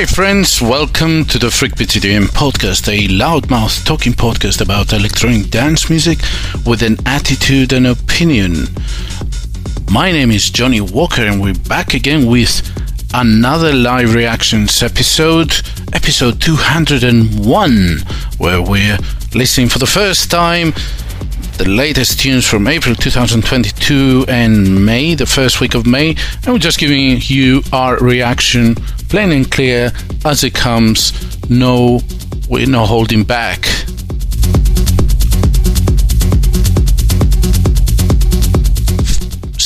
Hi, friends. Welcome to the Freak EDM podcast, a loudmouth talking podcast about electronic dance music with an attitude and opinion. My name is Johnny Walker, and we're back again with another live reactions episode, episode 201, where we're listening for the first time the latest tunes from April 2022 and May, the first week of May, and we're just giving you our reaction plain and clear as it comes. No, we're not holding back.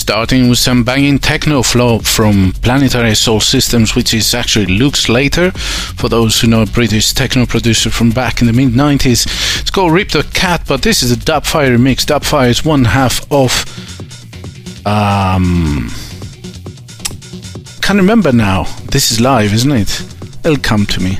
starting with some banging techno flow from Planetary Assault Systems, which is actually Luke Slater, for those who know a British techno producer from back in the mid 90s. It's called Rip the Cut, but this is a Dubfire remix. Dubfire is one half of. Um. Can't remember now. This is live, isn't it? It'll come to me.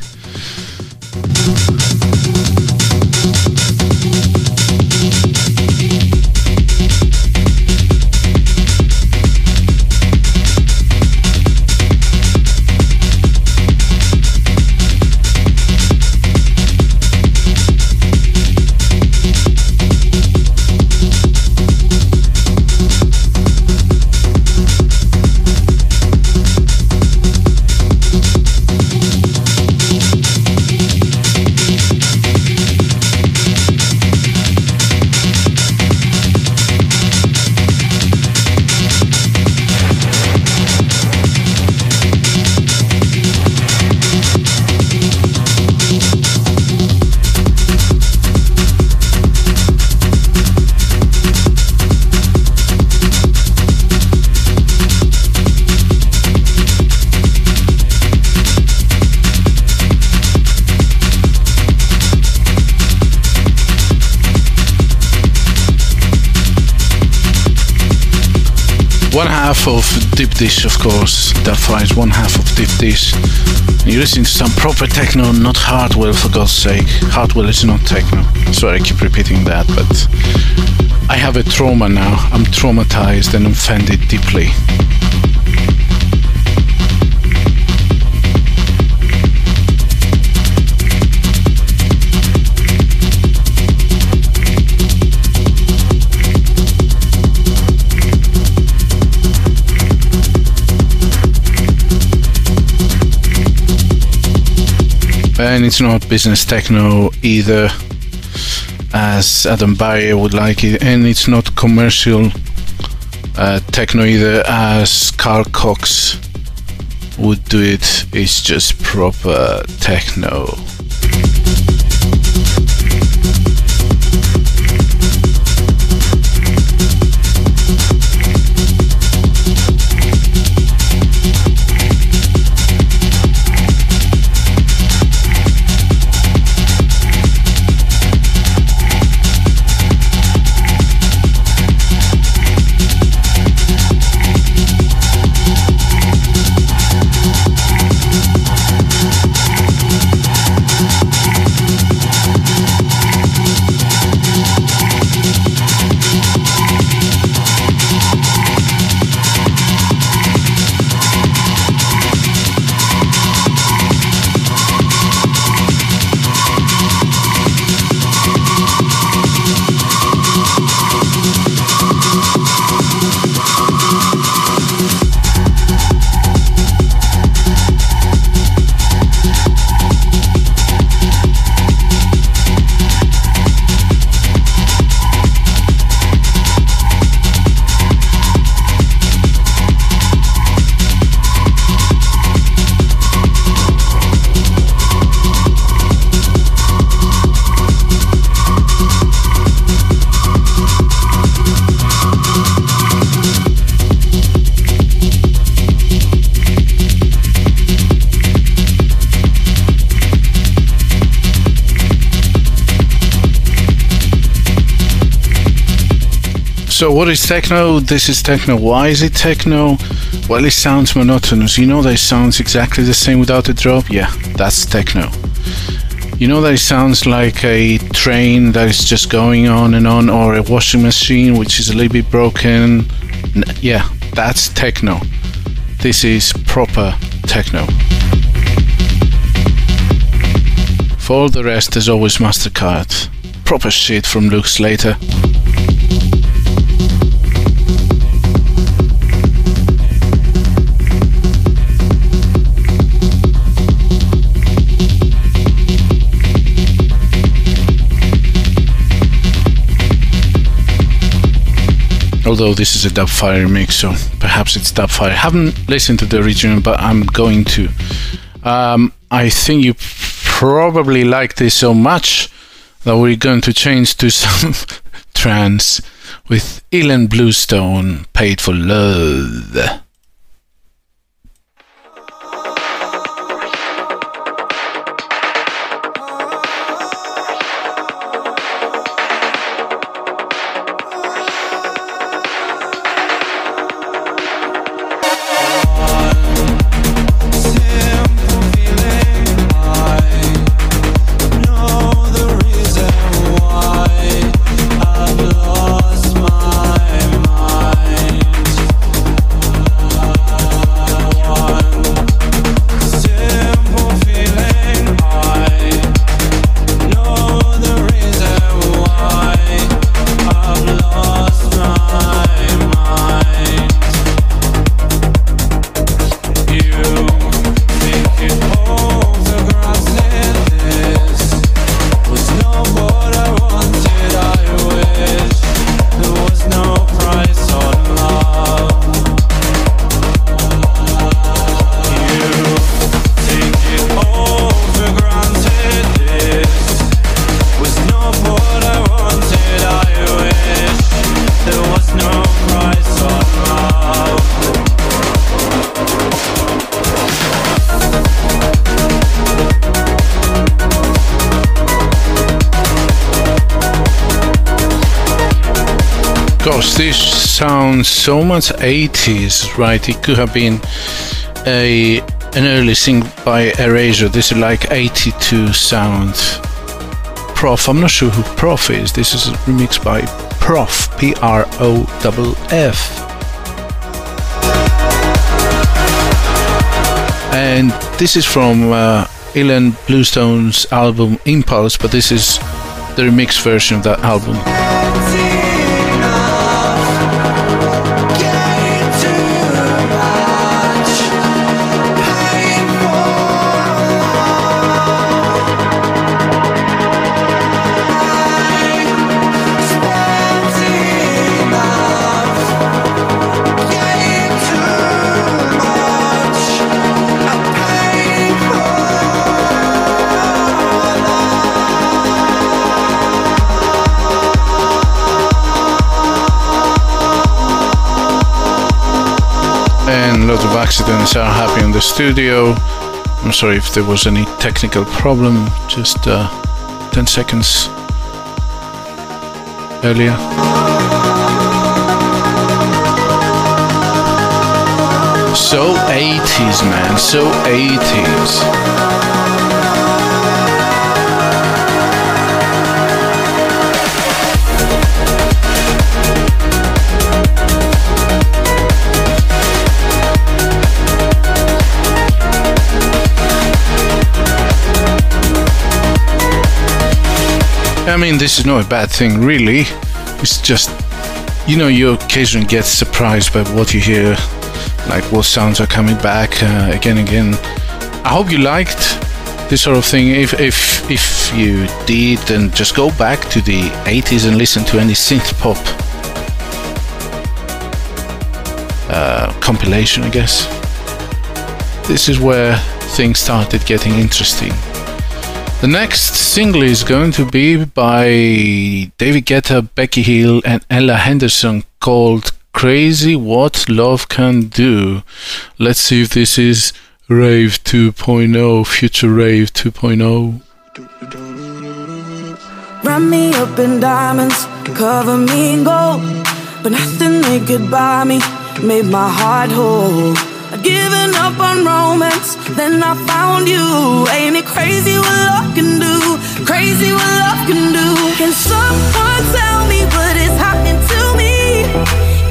Deep Dish, of course. That is one half of Deep Dish. You're listening to some proper techno, not Hardwell, for God's sake. Hardwell is not techno. Sorry, I keep repeating that, but I have a trauma now. I'm traumatized and offended deeply. And it's not business techno either, as Adam Beyer would like it, and it's not commercial uh, techno either, as Carl Cox would do it. It's just proper techno. So, what is techno? This is techno. Why is it techno? Well, it sounds monotonous. You know that it sounds exactly the same without a drop? Yeah, that's techno. You know that it sounds like a train that is just going on and on, or a washing machine which is a little bit broken. Yeah, that's techno. This is proper techno. For all the rest, there's always MasterCard. Proper shit from Luke Slater. Although this is a Dubfire mix, so perhaps it's Dubfire. Haven't listened to the original, but I'm going to. Um, I think you probably like this so much that we're going to change to some trance with Ilan Bluestone, Paid for Love. So much 80s, right? It could have been a an early thing by Erasure. This is like 82 sound. PROFF, I'm not sure who PROFF is. This is a remix by PROFF, P R O F F. And this is from uh, Ilan Bluestone's album Impulse, but this is the remix version of that album. Accidents are happening in the studio. I'm sorry if there was any technical problem, just uh, 10 seconds earlier. So 80s, man, so 80s. I mean, this is not a bad thing, really. It's just, you know, you occasionally get surprised by what you hear, like what sounds are coming back uh, again and again. I hope you liked this sort of thing. If if if you did, then just go back to the 80s and listen to any synth pop uh, compilation, I guess. This is where things started getting interesting. The next single is going to be by David Guetta, Becky Hill, and Ella Henderson called Crazy What Love Can Do. Let's see if this is Rave 2.0, Future Rave 2.0. Run me up in diamonds, cover me in gold, but nothing they could buy me made my heart whole. Given up on romance, then I found you. Ain't it crazy what love can do? Crazy what love can do. Can someone tell me what is happening to me?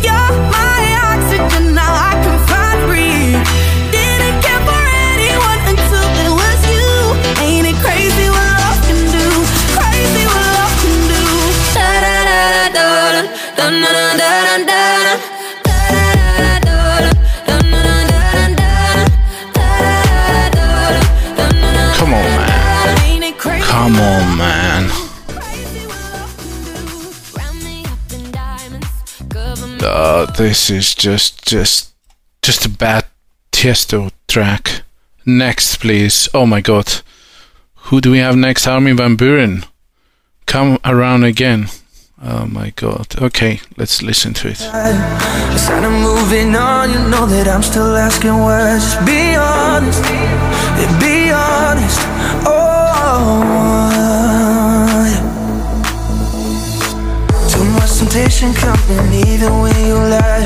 You're my oxygen, Come on, man. Uh, this is just, just, just a bad Tiesto track. Next, please. Oh my god. Who do we have next? Armin van Buuren. Come around again. Oh my god. Okay, let's listen to it. Of moving on, you know that I'm still asking words. Be honest, be honest. Oh, yeah. Too much temptation coming even when you lie.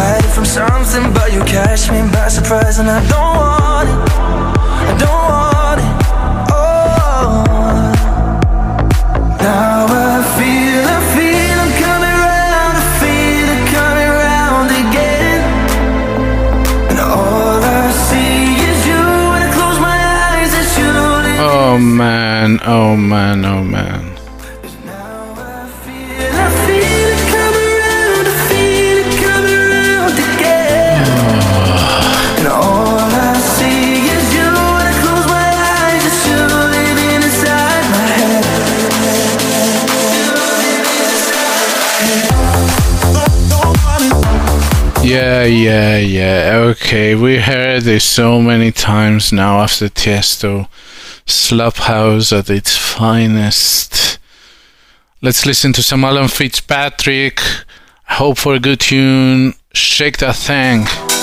Hide from something, but you catch me by surprise, and I don't want it. I don't want it. Oh, now you living inside my head. Yeah, yeah, yeah. Okay, we heard this so many times now after Tiesto. Slap House at its finest. Let's listen to some Alan Fitzpatrick. Hope for a good tune. Shake that thing.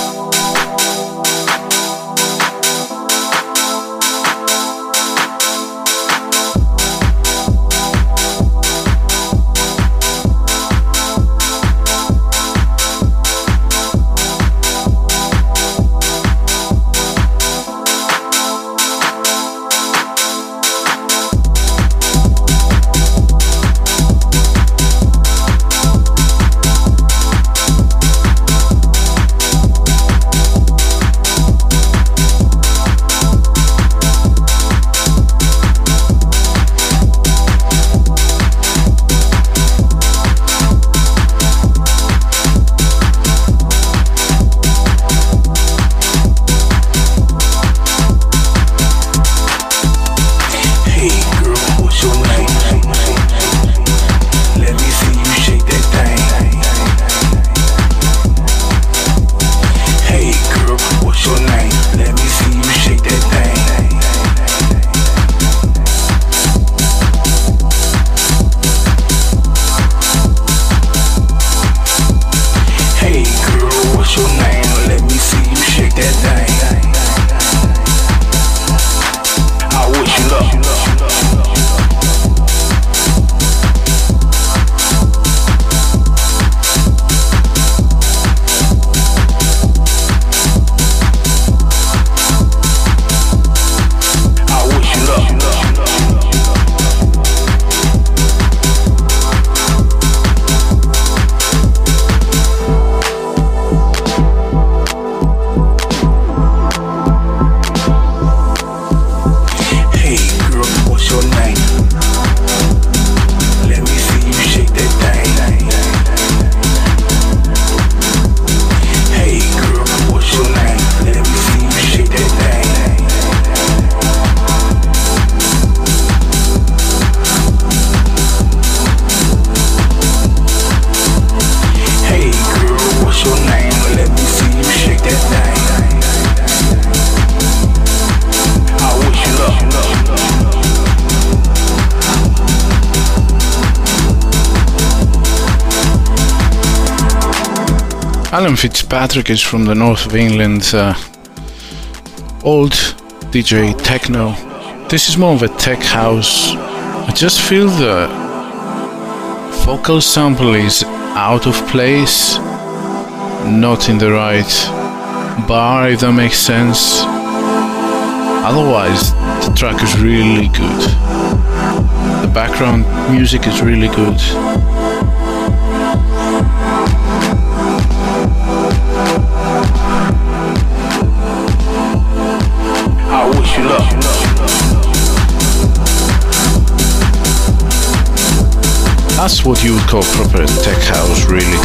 Alan Fitzpatrick is from the north of England. Uh, old DJ techno. This is more of a tech house. I just feel the vocal sample is out of place, not in the right bar, if that makes sense. Otherwise, the track is really good. The background music is really good. You luck. That's what you would call proper tech house, really.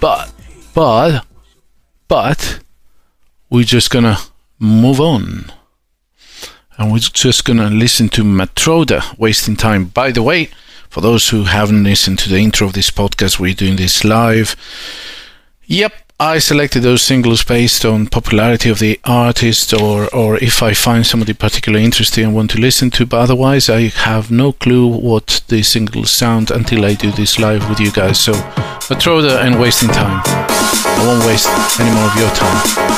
But, but, but, we're just gonna move on. And we're just gonna listen to Matroda, Wasting Time. By the way, for those who haven't listened to the intro of this podcast, we're doing this live. Yep, I selected those singles based on popularity of the artist or, or if I find somebody particularly interesting and want to listen to, but otherwise I have no clue what the singles sound until I do this live with you guys. So, Matroda and wasting time. I won't waste any more of your time.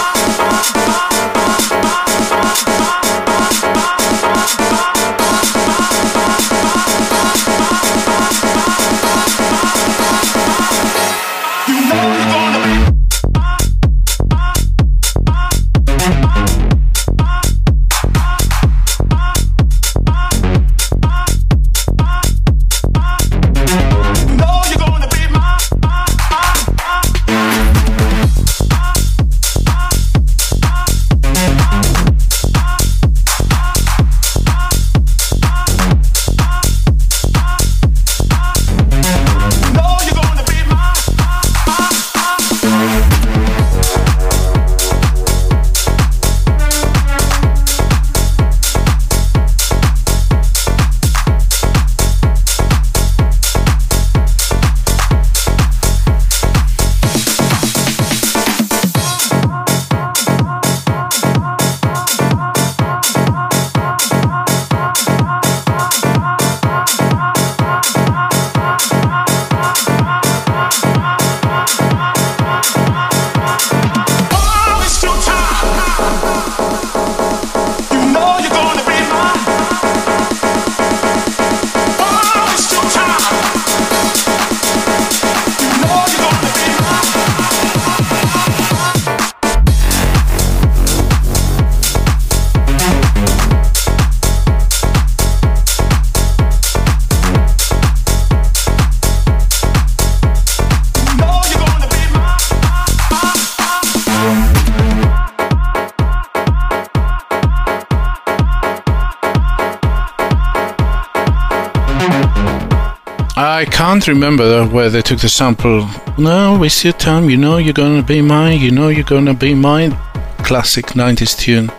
Can't remember where they took the sample. No, waste your time. You know you're gonna be mine. You know you're gonna be mine. Classic 90s tune.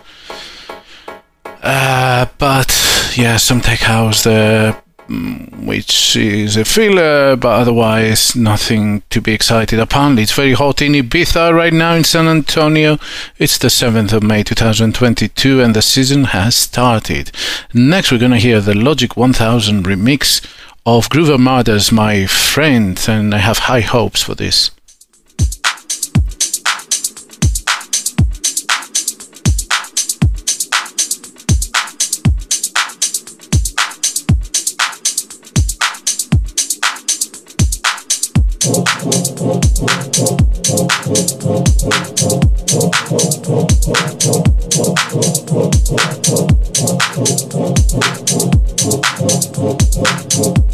Uh, but yeah, some tech house there, mm, which is a filler, but otherwise nothing to be excited. Apparently, it's very hot in Ibiza right now in San Antonio. It's the 7th of May 2022, and the season has started. Next, we're gonna hear the Logic 1000 remix of Groove Armada's My Friend, and I have high hopes for this.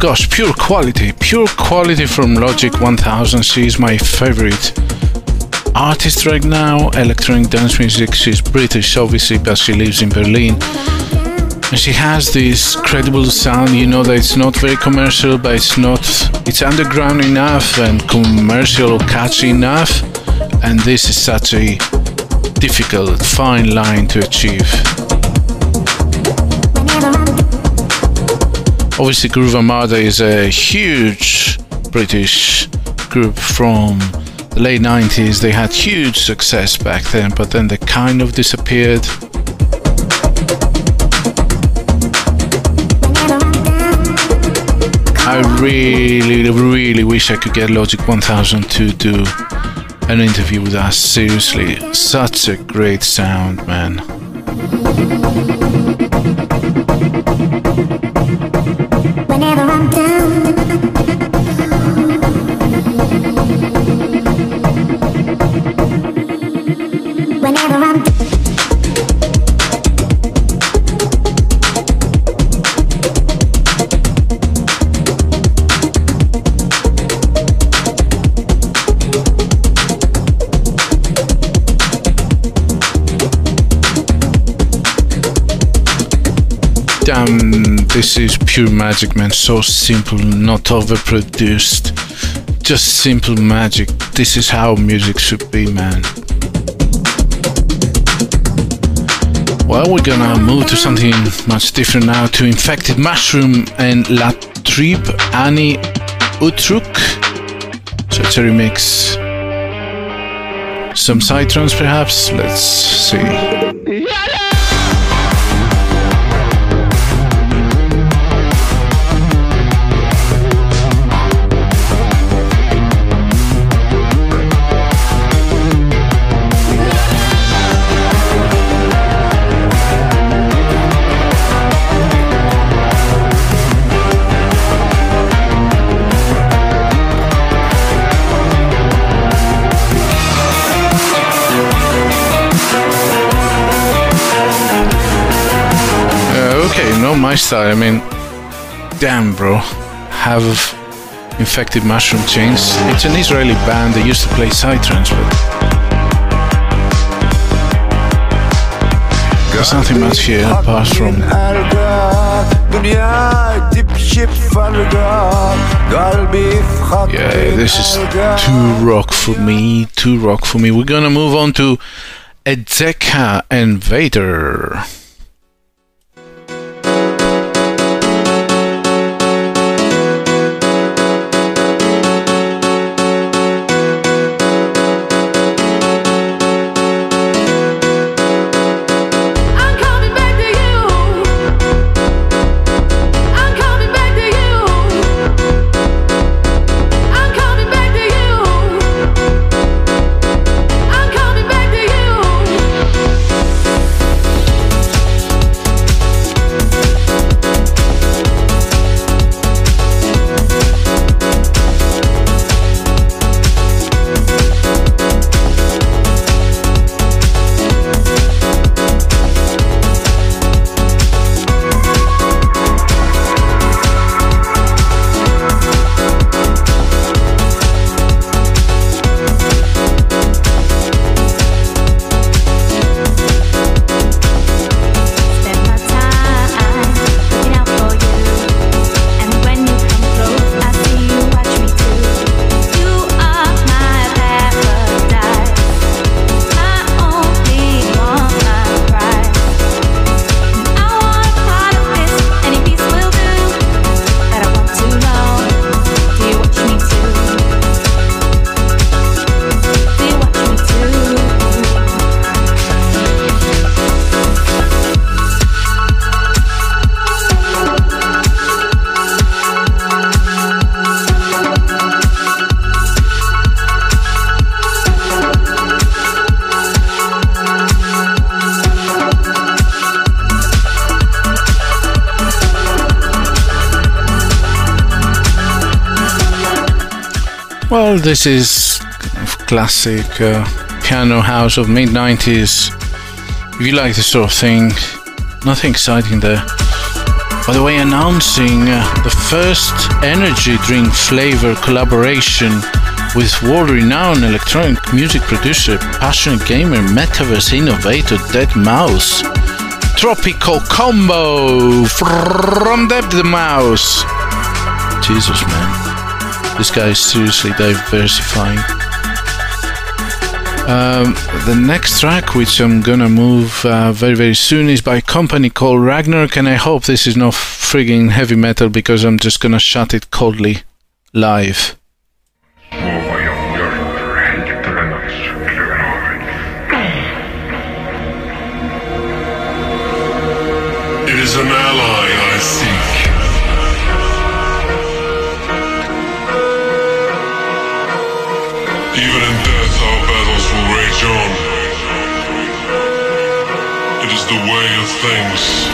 gosh, pure quality, pure quality from Logic 1000. She is my favorite artist right now. Electronic dance music. She's British, obviously, but she lives in Berlin. And she has this credible sound. You know that it's not very commercial, but it's not. It's underground enough and commercial catchy enough. And this is such a difficult, fine line to achieve. Obviously, Groove Armada is a huge British group from the late 90s. They had huge success back then, but then they kind of disappeared. I really, really wish I could get Logic 1000 to do an interview with us. Seriously, such a great sound, man. Whenever I'm down. This is pure magic, man. So simple, not overproduced. Just simple magic. This is how music should be, man. Well, we're gonna move to something much different now to Infected Mushroom and La Trib Ani Utruch. So it's a remix. Some Psytrance perhaps? Let's see. My style. I mean, damn, bro. Have infected mushroom chains. It's an Israeli band. They used to play psytrance, but there's nothing much here apart from. Yeah, this is too rock for me. Too rock for me. We're gonna move on to Ejeca and Vader. This is classic uh, piano house of mid 90s. If you like this sort of thing, nothing exciting there. By the way, announcing uh, the first energy drink flavor collaboration with world renowned electronic music producer, passionate gamer, metaverse innovator Deadmau5. Tropical combo from Deadmau5. Jesus, man. This guy is seriously diversifying. Um, the next track, which I'm gonna move uh, very very soon, is by a Kompany called Ragnarok, and I hope this is not frigging heavy metal because I'm just gonna shut it coldly live. It is an ally I seek. Things.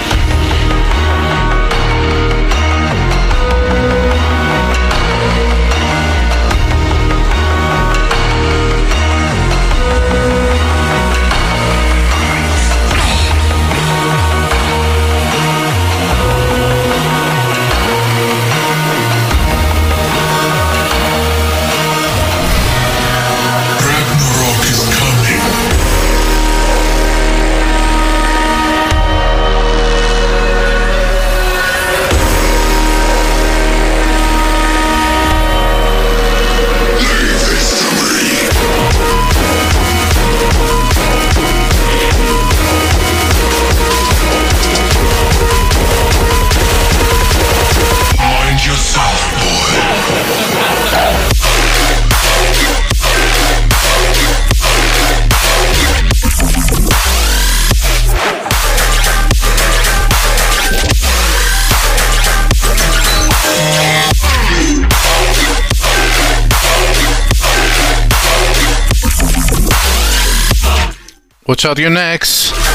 Watch out your necks.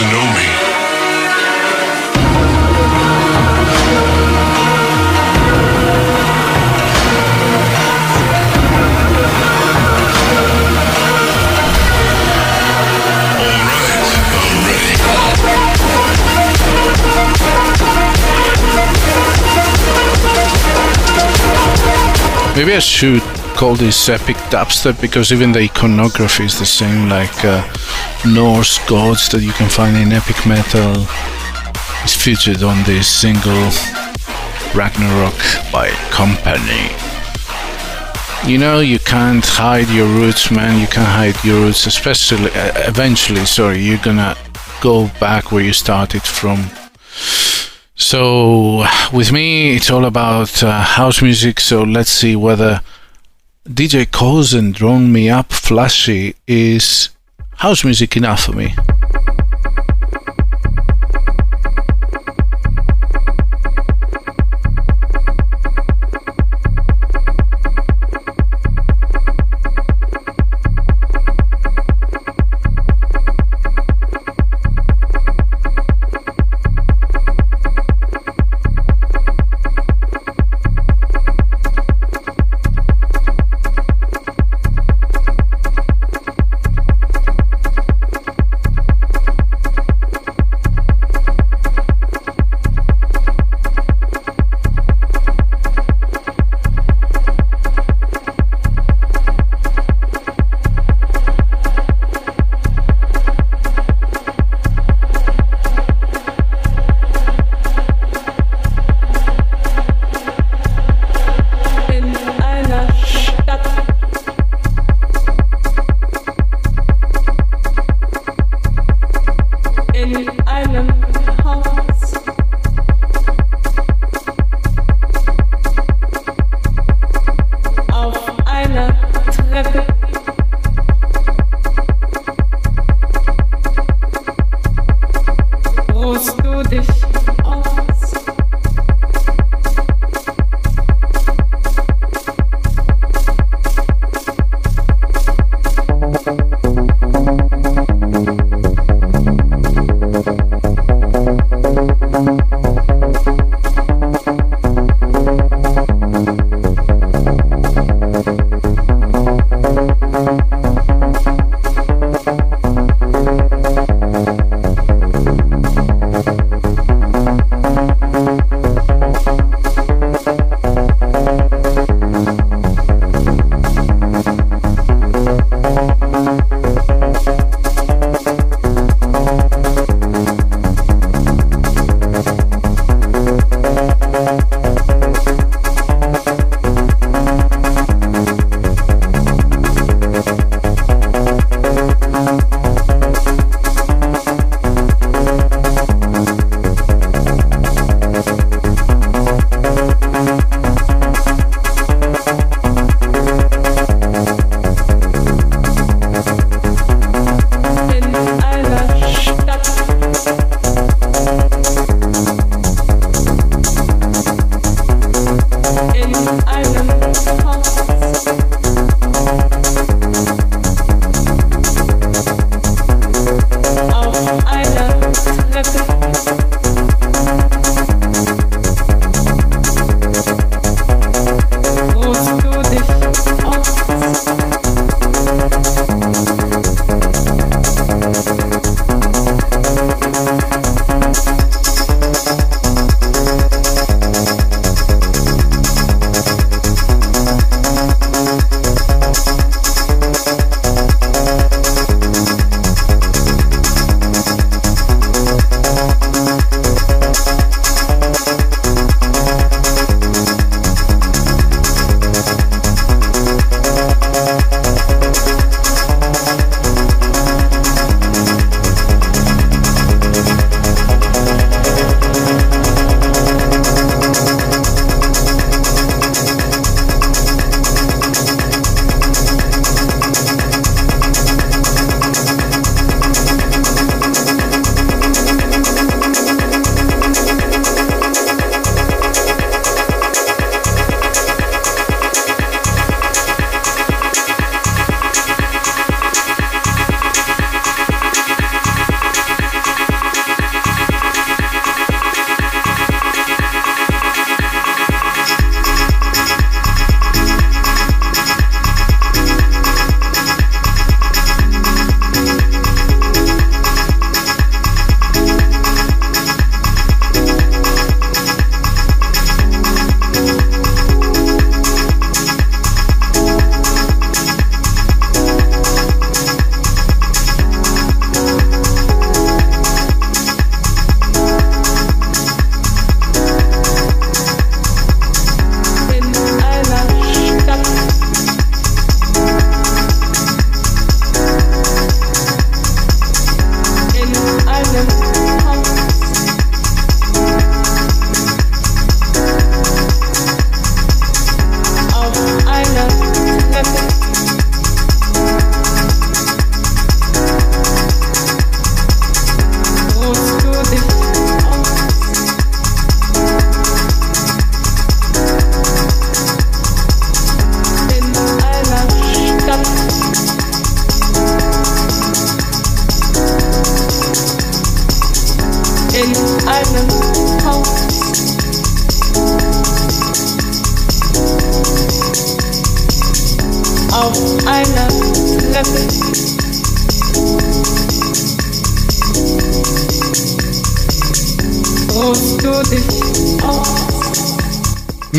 To know me? Maybe I should call this epic dubstep because even the iconography is the same, like uh, Norse gods that you can find in epic metal. is featured on this single Ragnarok by Kompany. You know, you can't hide your roots, man. You can't hide your roots, especially uh, eventually. Sorry, you're gonna go back where you started from. So, with me, it's all about uh, house music. So, let's see whether DJ Koze and Drone Me Up Flashy is house music enough for me.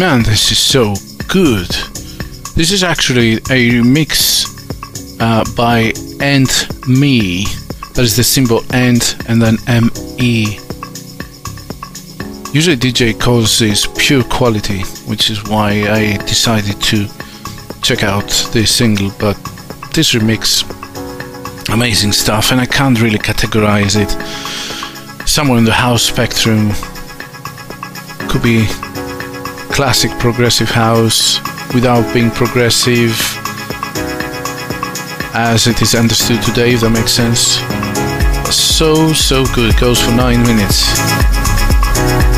Man, this is so good. This is actually a remix uh, by and me. That is the symbol and and then me. Usually DJ Koze this pure quality, which is why I decided to check out this single. But this remix, amazing stuff, and I can't really categorize it. Somewhere in the house spectrum, could be classic progressive house without being progressive as it is understood today, if that makes sense. So, so good. It goes for nine minutes.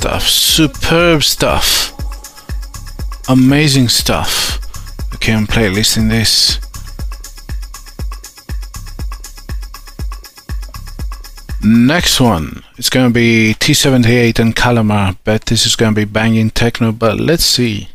Stuff, superb stuff, amazing stuff. Okay, I'm playlisting this. Next one, it's gonna be T78 and Kalamarr. Bet this is gonna be banging techno, but let's see.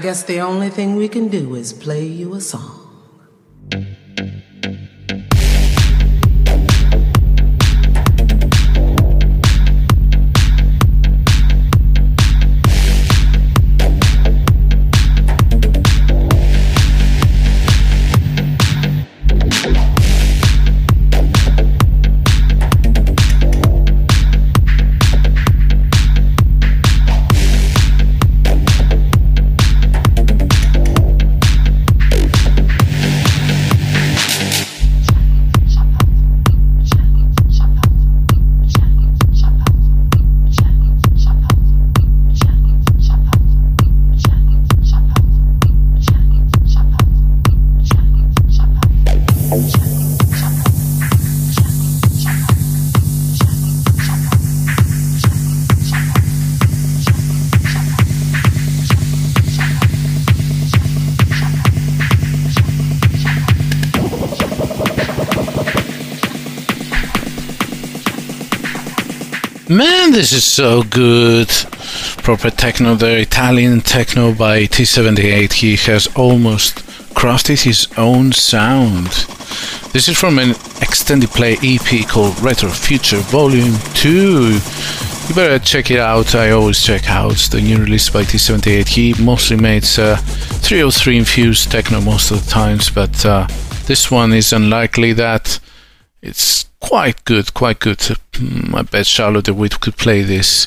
Guess the only thing we can do is play this is so good. Proper techno there, Italian techno by T78. He has almost crafted his own sound. This is from an extended play EP called Retro Future Volume 2. You better check it out. I always check out the new release by T78. He mostly makes uh, 303 infused techno most of the times, but uh, this one is unlikely that it's quite good, quite good. Hmm, I bet Charlotte de Witte could play this.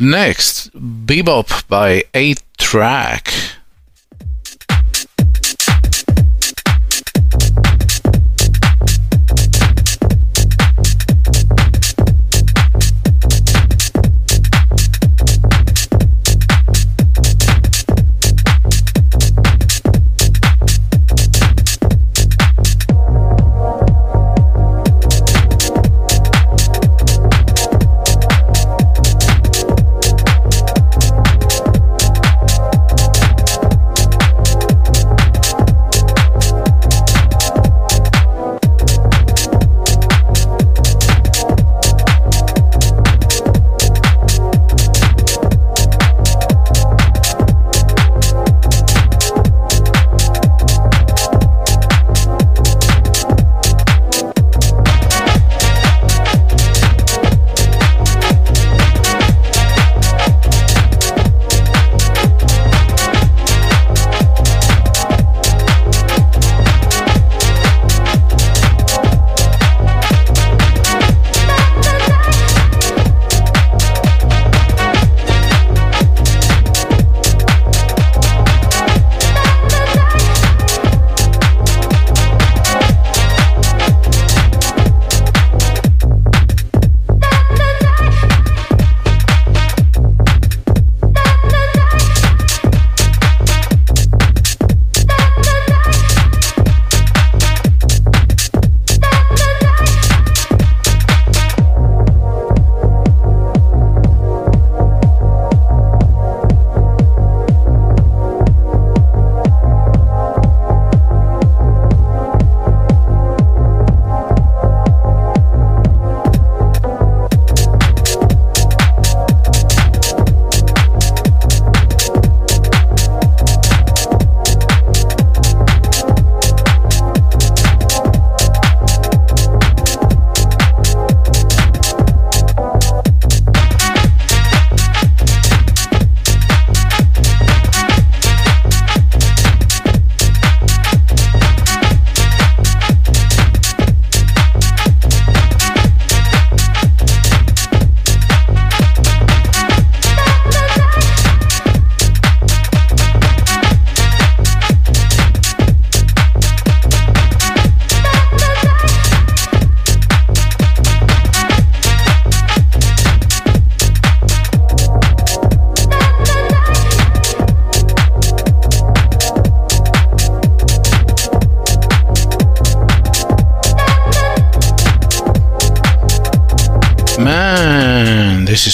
Next, Bee Bop by 8 Track.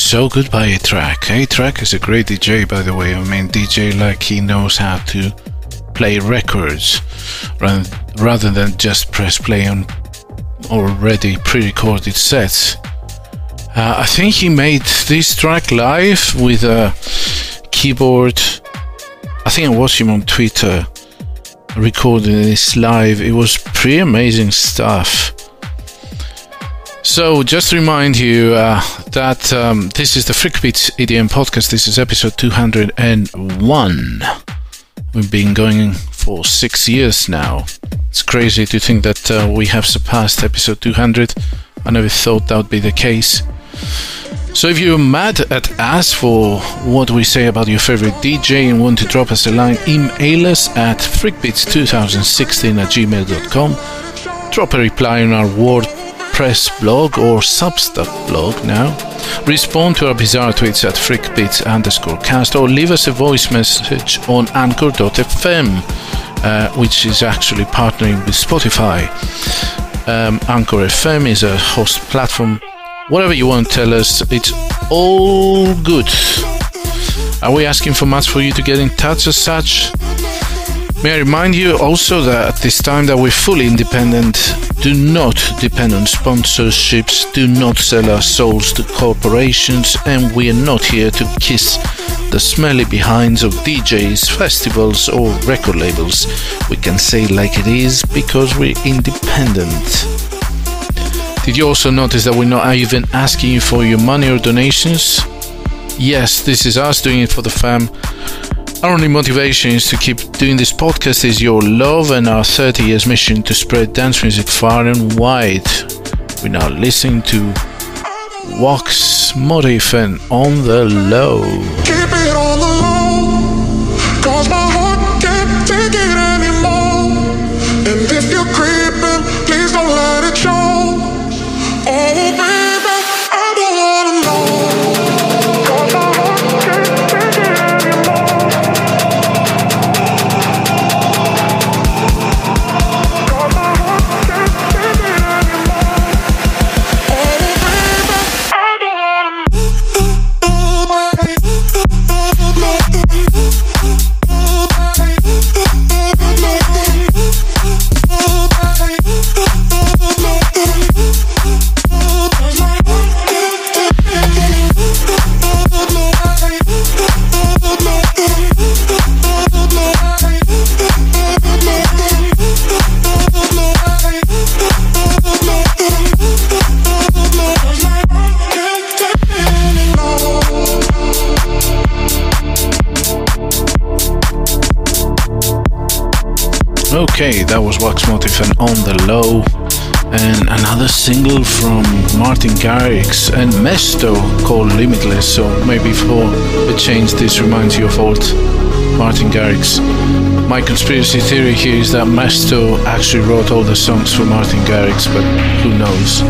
So good by A-Trak. A-Trak is a great DJ, by the way. I mean, DJ like he knows how to play records rather than just press play on already pre-recorded sets. Uh, I think he made this track live with a keyboard. I think I watched him on Twitter recording this live. It was pretty amazing stuff. So, just to remind you uh, that um, this is the Freakbeats EDM podcast. This is episode 201. We've been going for six years now. It's crazy to think that uh, we have surpassed episode 200. I never thought that would be the case. So if you're mad at us for what we say about your favorite DJ and want to drop us a line, email us at freakbeats2016 at gmail.com. Drop a reply on our WordPress blog or Substack blog now. Respond to our bizarre tweets at freakbeats underscore cast or leave us a voice message on anchor.fm, uh, which is actually partnering with Spotify. Um, Anchor FM is a host platform whatever you want to tell us, it's all good. Are we asking for much for you to get in touch as such? May I remind you also that at this time that we're fully independent, do not depend on sponsorships, do not sell our souls to corporations, and we are not here to kiss the smelly behinds of DJs, festivals, or record labels. We can say like it is because we're independent. Did you also notice that we're not even asking you for your money or donations? Yes, this is us doing it for the fam. Our only motivation is to keep doing this podcast is your love and our 30 years mission to spread dance music far and wide. We're now listening to Wax Motif and On the Low. Okay, that was Wax Motif and On the Low. And another single from Martin Garrix and Mesto called Limitless. So maybe for a change, this reminds you of old Martin Garrix. My conspiracy theory here is that Mesto actually wrote all the songs for Martin Garrix, but who knows?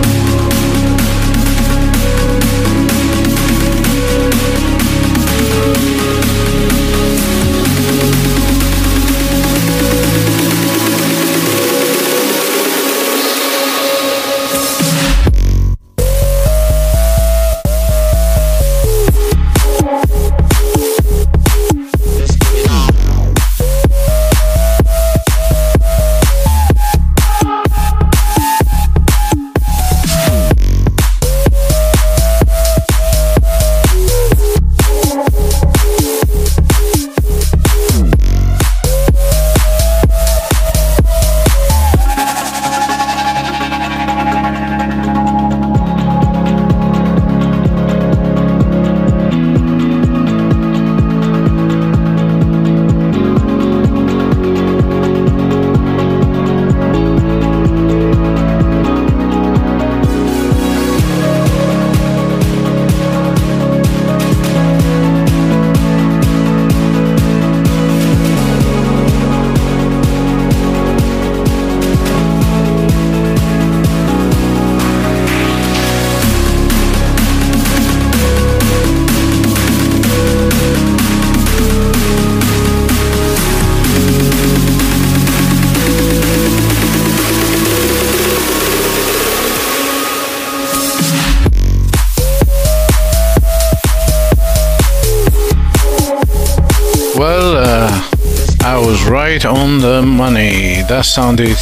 On the money. That sounded.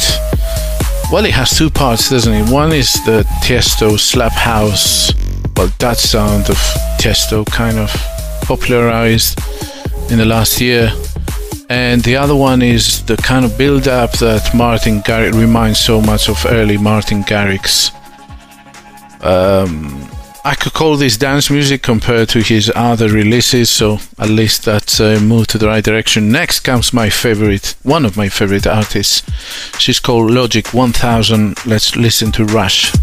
Well, it has two parts, doesn't it? One is the Tiesto slap house. Well, that sound of Tiesto kind of popularized in the last year. and the other one is the kind of build up that Martin Garrix reminds so much of early Martin Garrix. Um, I could call this dance music compared to his other releases, so at least that's a uh, move to the right direction. Next comes my favorite, one of my favorite artists. She's called Logic 1000. Let's listen to Rush.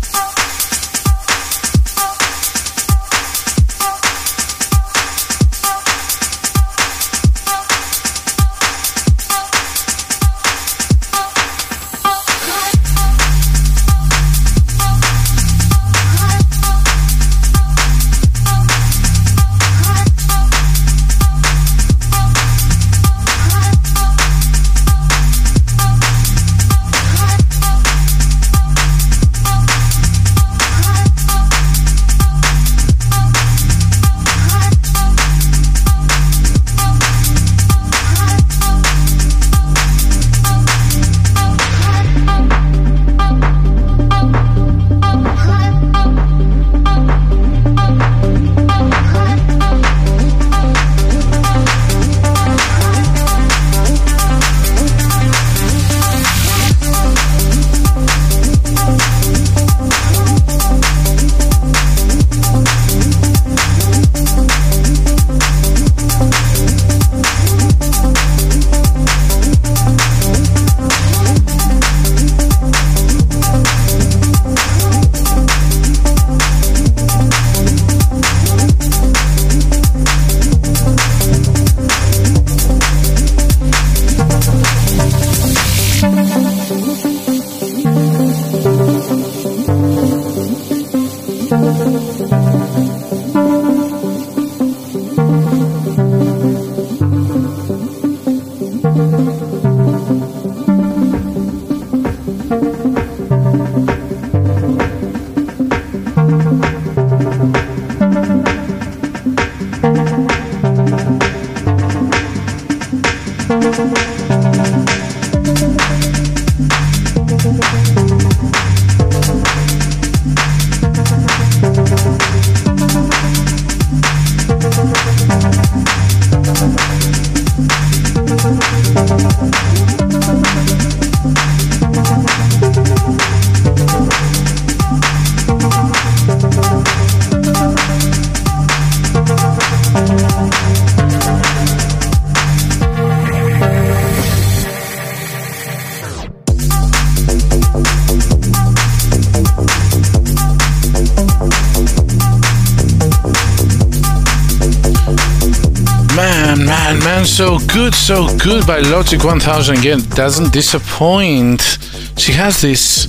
So good, so good by Logic 1000 again. Doesn't disappoint. She has this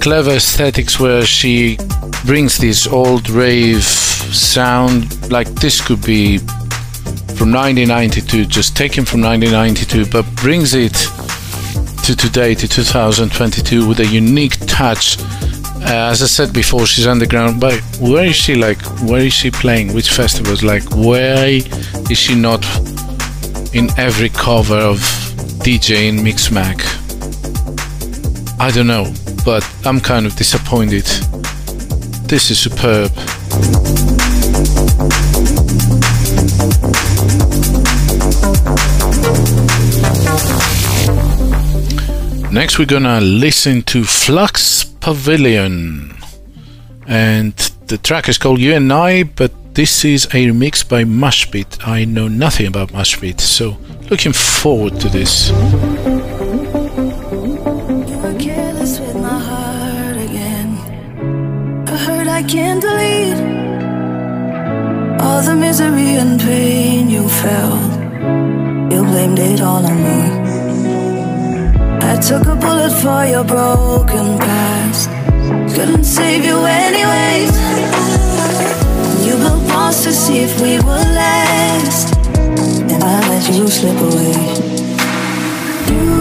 clever aesthetics where she brings this old rave sound. Like this could be from 1992, just taken from 1992, but brings it to today, to 2022, with a unique touch. Uh, as I said before, she's underground. But where is she? Like, where is she playing? Which festivals? Like, why is she not in every cover of DJ in Mixmag. I don't know, but I'm kind of disappointed. This is superb. Next, we're gonna listen to Flux Pavilion, and the track is called You and I, but this is a remix by MashBit. I know nothing about MashBit, so looking forward to this. I can't delete all the misery and pain you felt. You blamed it all on me. I took a bullet for your broken past. Couldn't save you anyways. You built walls to see if we would last, and I let you slip away. You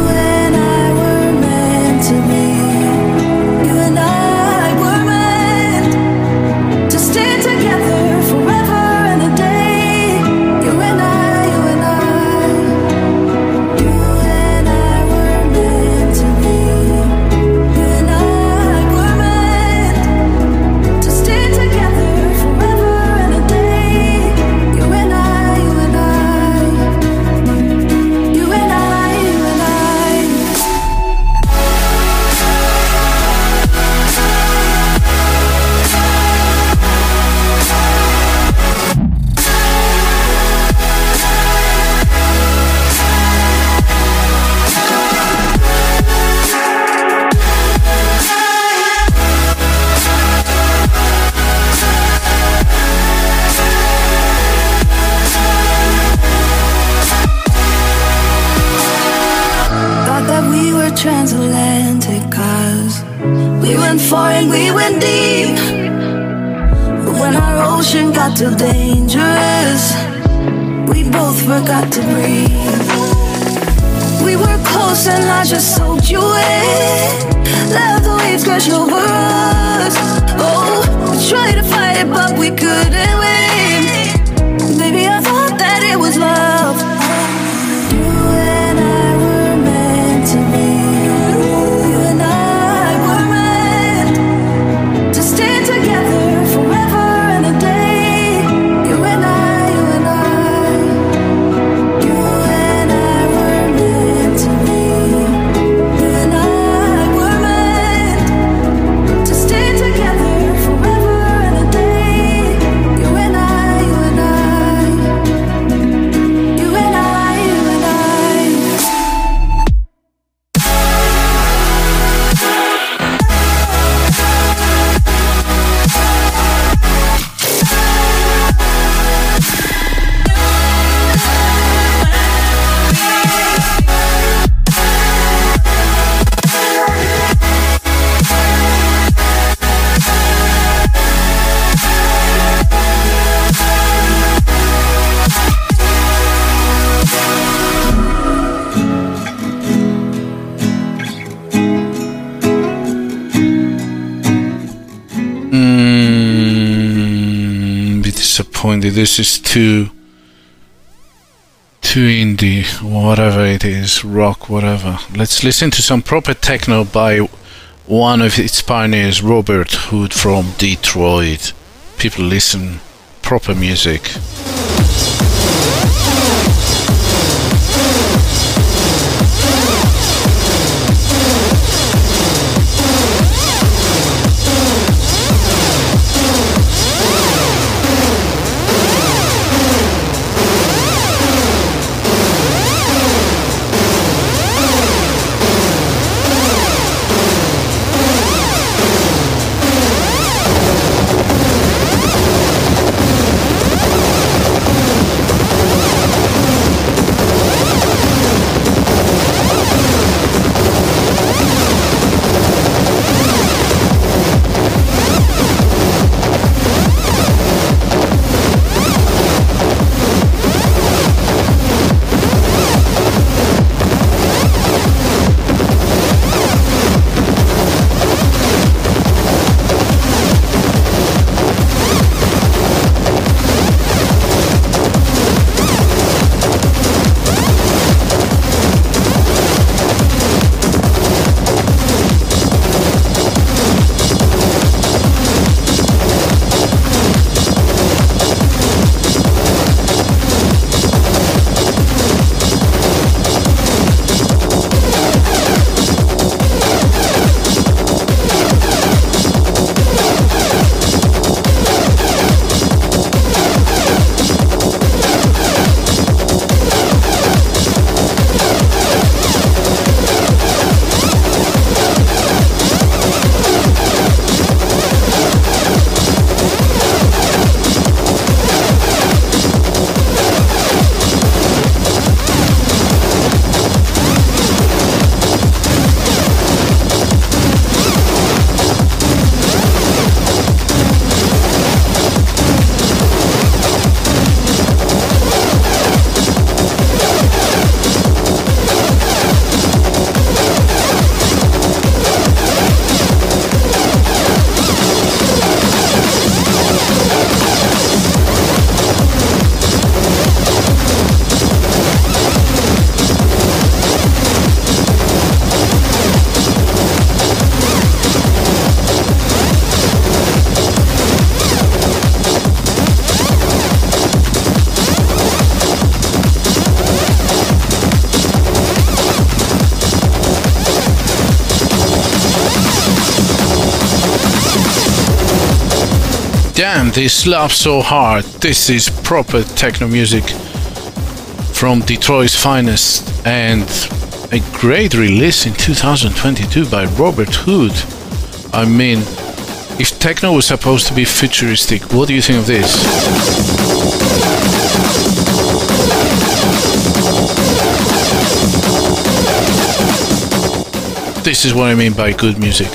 disappointed. This is too too indie, whatever it is, rock, whatever. Let's listen to some proper techno by one of its pioneers, Robert Hood from Detroit. People listen proper music. They slap so hard. This is proper techno music from Detroit's finest and a great release in 2022 by Robert Hood. I mean, if techno was supposed to be futuristic, what do you think of this? This is what I mean by good music.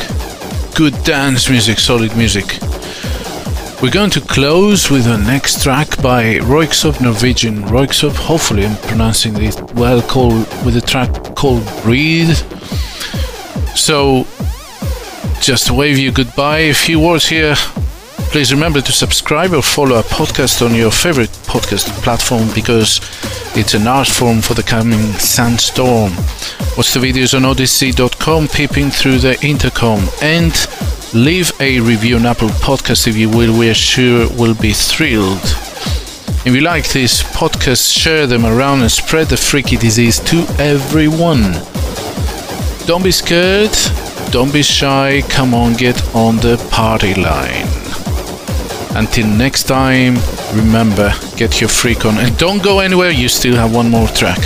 good dance music, solid music. We're going to close with the next track by Röyksopp Norwegian. Röyksopp, hopefully I'm pronouncing it well, called, with a track called Breathe. So, just to wave you goodbye, a few words here. Please remember to subscribe or follow our podcast on your favorite podcast platform because it's an art form for the coming sandstorm. Watch the videos on odysee.com, peeping through the intercom, and leave a review on Apple Podcast if you will. We are sure will be thrilled. If you like this podcast, share them around and spread the freaky disease to everyone. Don't be scared, don't be shy, come on, get on the party line. Until next time, remember, get your freak on and don't go anywhere, you still have one more track.